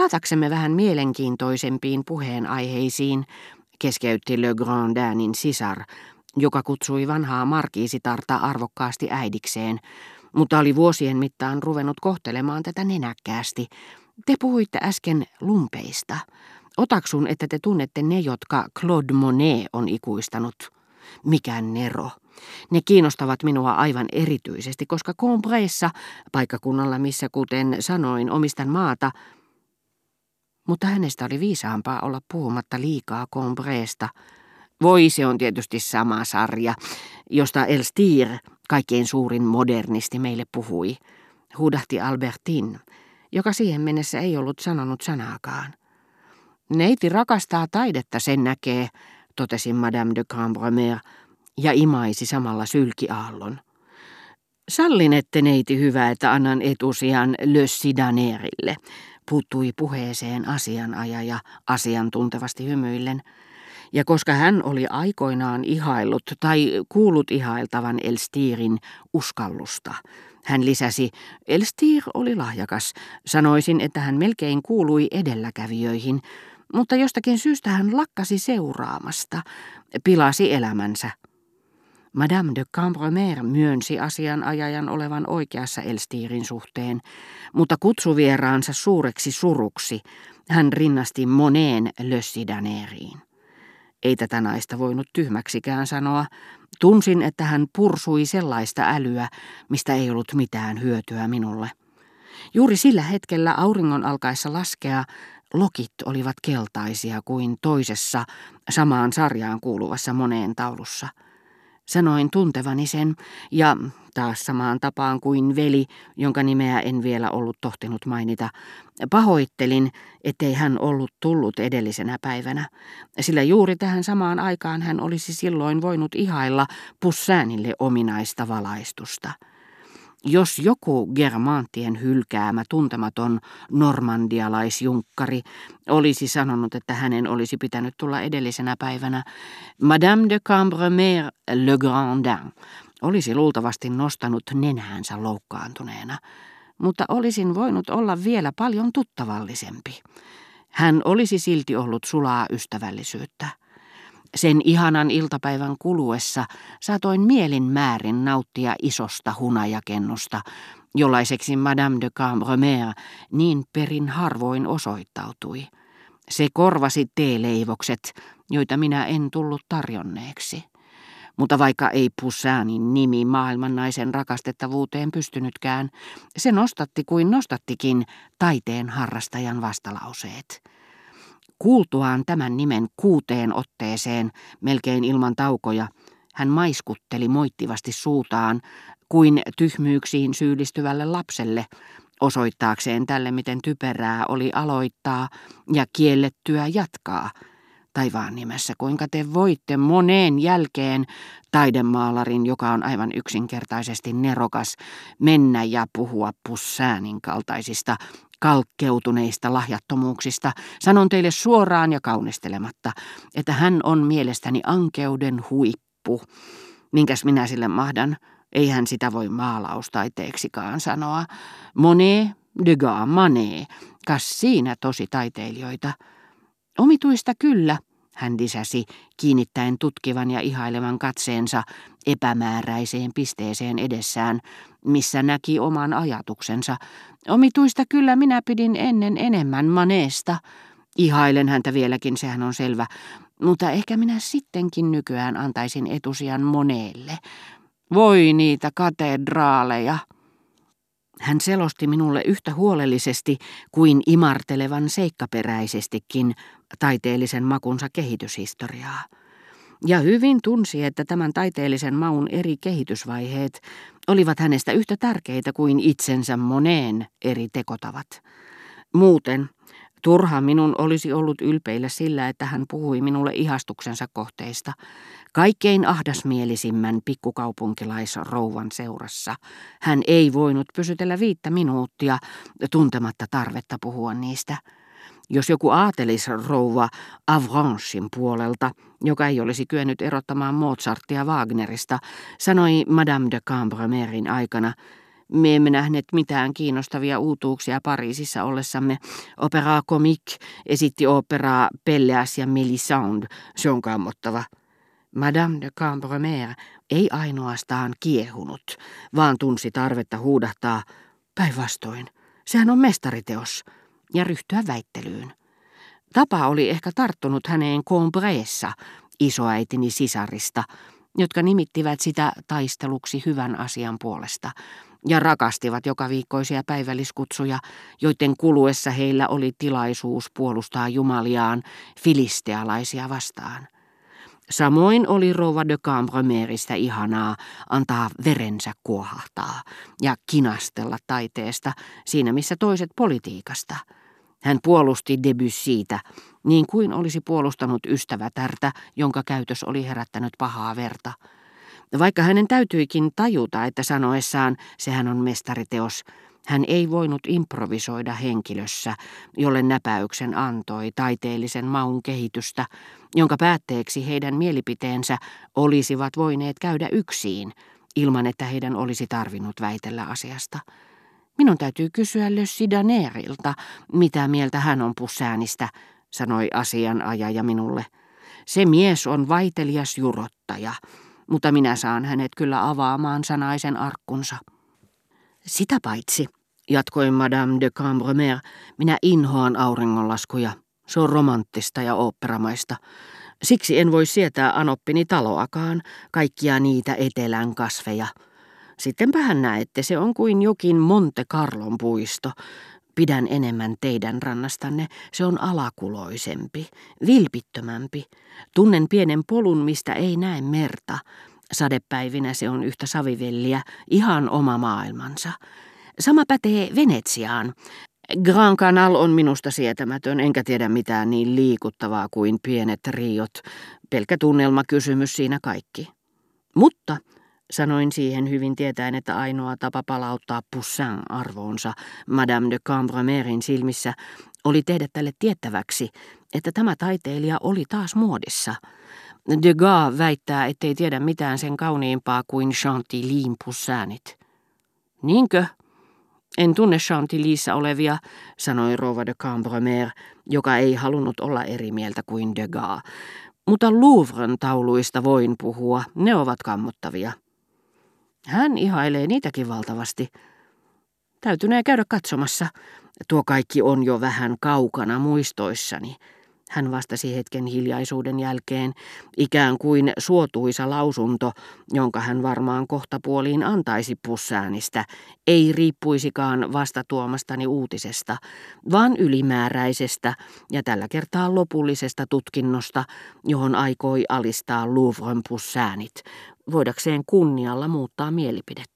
Palataksemme vähän mielenkiintoisempiin puheenaiheisiin, keskeytti Le Grandinin sisar, joka kutsui vanhaa markiisitarta arvokkaasti äidikseen, mutta oli vuosien mittaan ruvennut kohtelemaan tätä nenäkkäästi. Te puhuitte äsken lumpeista. Otaksun, että te tunnette ne, jotka Claude Monet on ikuistanut. Mikä nero. Ne kiinnostavat minua aivan erityisesti, koska Combressa, paikkakunnalla missä kuten sanoin omistan maata, mutta hänestä oli viisaampaa olla puhumatta liikaa Combresta. Voi, se on tietysti sama sarja, josta Elstir, kaikkein suurin modernisti, meille puhui, huudahti Albertin, joka siihen mennessä ei ollut sanonut sanaakaan. Neiti rakastaa taidetta, sen näkee, totesi Madame de Cambremer ja imaisi samalla sylkiaallon. Sallin, ette neiti hyvä, että annan etusijan Le Sidanerille, puuttui puheeseen asianajaja asiantuntevasti hymyillen. Ja koska hän oli aikoinaan ihaillut tai kuullut ihailtavan Elstirin uskallusta, hän lisäsi, Elstir oli lahjakas. Sanoisin, että hän melkein kuului edelläkävijöihin, mutta jostakin syystä hän lakkasi seuraamasta, pilasi elämänsä. Madame de Cambremer myönsi asianajajan olevan oikeassa Elstirin suhteen, mutta kutsuvieraansa suureksi suruksi hän rinnasti moneen lössidaneeriin. Ei tätä naista voinut tyhmäksikään sanoa. Tunsin, että hän pursui sellaista älyä, mistä ei ollut mitään hyötyä minulle. Juuri sillä hetkellä auringon alkaessa laskea lokit olivat keltaisia kuin toisessa samaan sarjaan kuuluvassa moneen taulussa – Sanoin tuntevani sen, ja taas samaan tapaan kuin veli, jonka nimeä en vielä ollut tohtinut mainita, pahoittelin, ettei hän ollut tullut edellisenä päivänä, sillä juuri tähän samaan aikaan hän olisi silloin voinut ihailla pussäänille ominaista valaistusta. Jos joku germaantien hylkäämä tuntematon normandialaisjunkkari olisi sanonut, että hänen olisi pitänyt tulla edellisenä päivänä, Madame de Cambremer Le Grandin olisi luultavasti nostanut nenäänsä loukkaantuneena, mutta olisin voinut olla vielä paljon tuttavallisempi. Hän olisi silti ollut sulaa ystävällisyyttä. Sen ihanan iltapäivän kuluessa saatoin mielin määrin nauttia isosta hunajakennosta, jollaiseksi Madame de Cambremer niin perin harvoin osoittautui. Se korvasi teeleivokset, joita minä en tullut tarjonneeksi. Mutta vaikka ei Poussainin nimi maailman naisen rakastettavuuteen pystynytkään, se nostatti kuin nostattikin taiteen harrastajan vastalauseet. Kuultuaan tämän nimen kuuteen otteeseen, melkein ilman taukoja, hän maiskutteli moittivasti suutaan kuin tyhmyyksiin syyllistyvälle lapselle, osoittaakseen tälle, miten typerää oli aloittaa ja kiellettyä jatkaa. Taivaan nimessä, kuinka te voitte moneen jälkeen taidemaalarin, joka on aivan yksinkertaisesti nerokas, mennä ja puhua pussäänin kaltaisista kalkkeutuneista lahjattomuuksista, sanon teille suoraan ja kaunistelematta, että hän on mielestäni ankeuden huippu. Minkäs minä sille mahdan? Eihän sitä voi maalaustaiteeksikaan sanoa. Monet, Degas, Manet, kas siinä tosi taiteilijoita. Omituista kyllä, hän lisäsi, kiinnittäen tutkivan ja ihailevan katseensa epämääräiseen pisteeseen edessään, missä näki oman ajatuksensa. Omituista kyllä minä pidin ennen enemmän maneesta. Ihailen häntä vieläkin, sehän on selvä, mutta ehkä minä sittenkin nykyään antaisin etusijan moneelle. Voi niitä katedraaleja. Hän selosti minulle yhtä huolellisesti kuin imartelevan seikkaperäisestikin taiteellisen makunsa kehityshistoriaa. Ja hyvin tunsi, että tämän taiteellisen maun eri kehitysvaiheet olivat hänestä yhtä tärkeitä kuin itsensä moneen eri tekotavat. Muuten Turha minun olisi ollut ylpeillä sillä, että hän puhui minulle ihastuksensa kohteista, kaikkein ahdasmielisimmän pikkukaupunkilaisrouvan seurassa. Hän ei voinut pysytellä viittä minuuttia tuntematta tarvetta puhua niistä. Jos joku aatelisrouva Avranchin puolelta, joka ei olisi kyennyt erottamaan Mozartia Wagnerista, sanoi Madame de Cambremerin aikana, Me emme nähneet mitään kiinnostavia uutuuksia Pariisissa ollessamme. Opera Comique esitti operaa Pelleas ja Melisande. Se on kammottava. Madame de Cambremer ei ainoastaan kiehunut, vaan tunsi tarvetta huudahtaa päinvastoin. Sehän on mestariteos ja ryhtyä väittelyyn. Tapa oli ehkä tarttunut häneen Combreessa, isoäitini sisarista, jotka nimittivät sitä taisteluksi hyvän asian puolesta ja rakastivat joka viikkoisia päivälliskutsuja, joiden kuluessa heillä oli tilaisuus puolustaa Jumaliaan filistealaisia vastaan. Samoin oli rouva de Cambremeristä ihanaa antaa verensä kuohahtaa ja kinastella taiteesta siinä missä toiset politiikasta – hän puolusti Debussyitä, niin kuin olisi puolustanut ystävätärtä, jonka käytös oli herättänyt pahaa verta. Vaikka hänen täytyikin tajuta, että sanoessaan sehän on mestariteos, hän ei voinut improvisoida henkilössä, jolle näpäyksen antoi taiteellisen maun kehitystä, jonka päätteeksi heidän mielipiteensä olisivat voineet käydä yksin, ilman että heidän olisi tarvinnut väitellä asiasta. Minun täytyy kysyä Le Sidanerilta, mitä mieltä hän on pussäänistä, sanoi asianajaja minulle. Se mies on vaitelias jurottaja, mutta minä saan hänet kyllä avaamaan sanaisen arkkunsa. Sitä paitsi, jatkoi Madame de Cambremer, minä inhoan auringonlaskuja. Se on romanttista ja oopperamaista. Siksi en voi sietää anoppini taloakaan, kaikkia niitä etelän kasveja – Sittenpä hän näette, se on kuin jokin Monte Carlon puisto. Pidän enemmän teidän rannastanne, se on alakuloisempi, vilpittömämpi. Tunnen pienen polun, mistä ei näe merta. Sadepäivinä se on yhtä savivelliä, ihan oma maailmansa. Sama pätee Venetsiaan. Grand Canal on minusta sietämätön, enkä tiedä mitään niin liikuttavaa kuin pienet riot. Pelkä tunnelmakysymys siinä kaikki. Mutta Sanoin siihen hyvin tietäen, että ainoa tapa palauttaa Poussin arvoonsa Madame de Cambremerin silmissä oli tehdä tälle tiettäväksi, että tämä taiteilija oli taas muodissa. Degas väittää, ettei tiedä mitään sen kauniimpaa kuin Chantilly'n Poussinit. Niinkö? En tunne Chantillyssä olevia, sanoi Rova de Cambremer, joka ei halunnut olla eri mieltä kuin Degas. Mutta Louvren tauluista voin puhua, ne ovat kammottavia. Hän ihailee niitäkin valtavasti. Täytynee käydä katsomassa. Tuo kaikki on jo vähän kaukana muistoissani. Hän vastasi hetken hiljaisuuden jälkeen, ikään kuin suotuisa lausunto, jonka hän varmaan kohtapuoliin antaisi pussäänistä, ei riippuisikaan vastatuomastani uutisesta, vaan ylimääräisestä ja tällä kertaa lopullisesta tutkinnosta, johon aikoi alistaa Louvren pussäänit, voidakseen kunnialla muuttaa mielipidettä.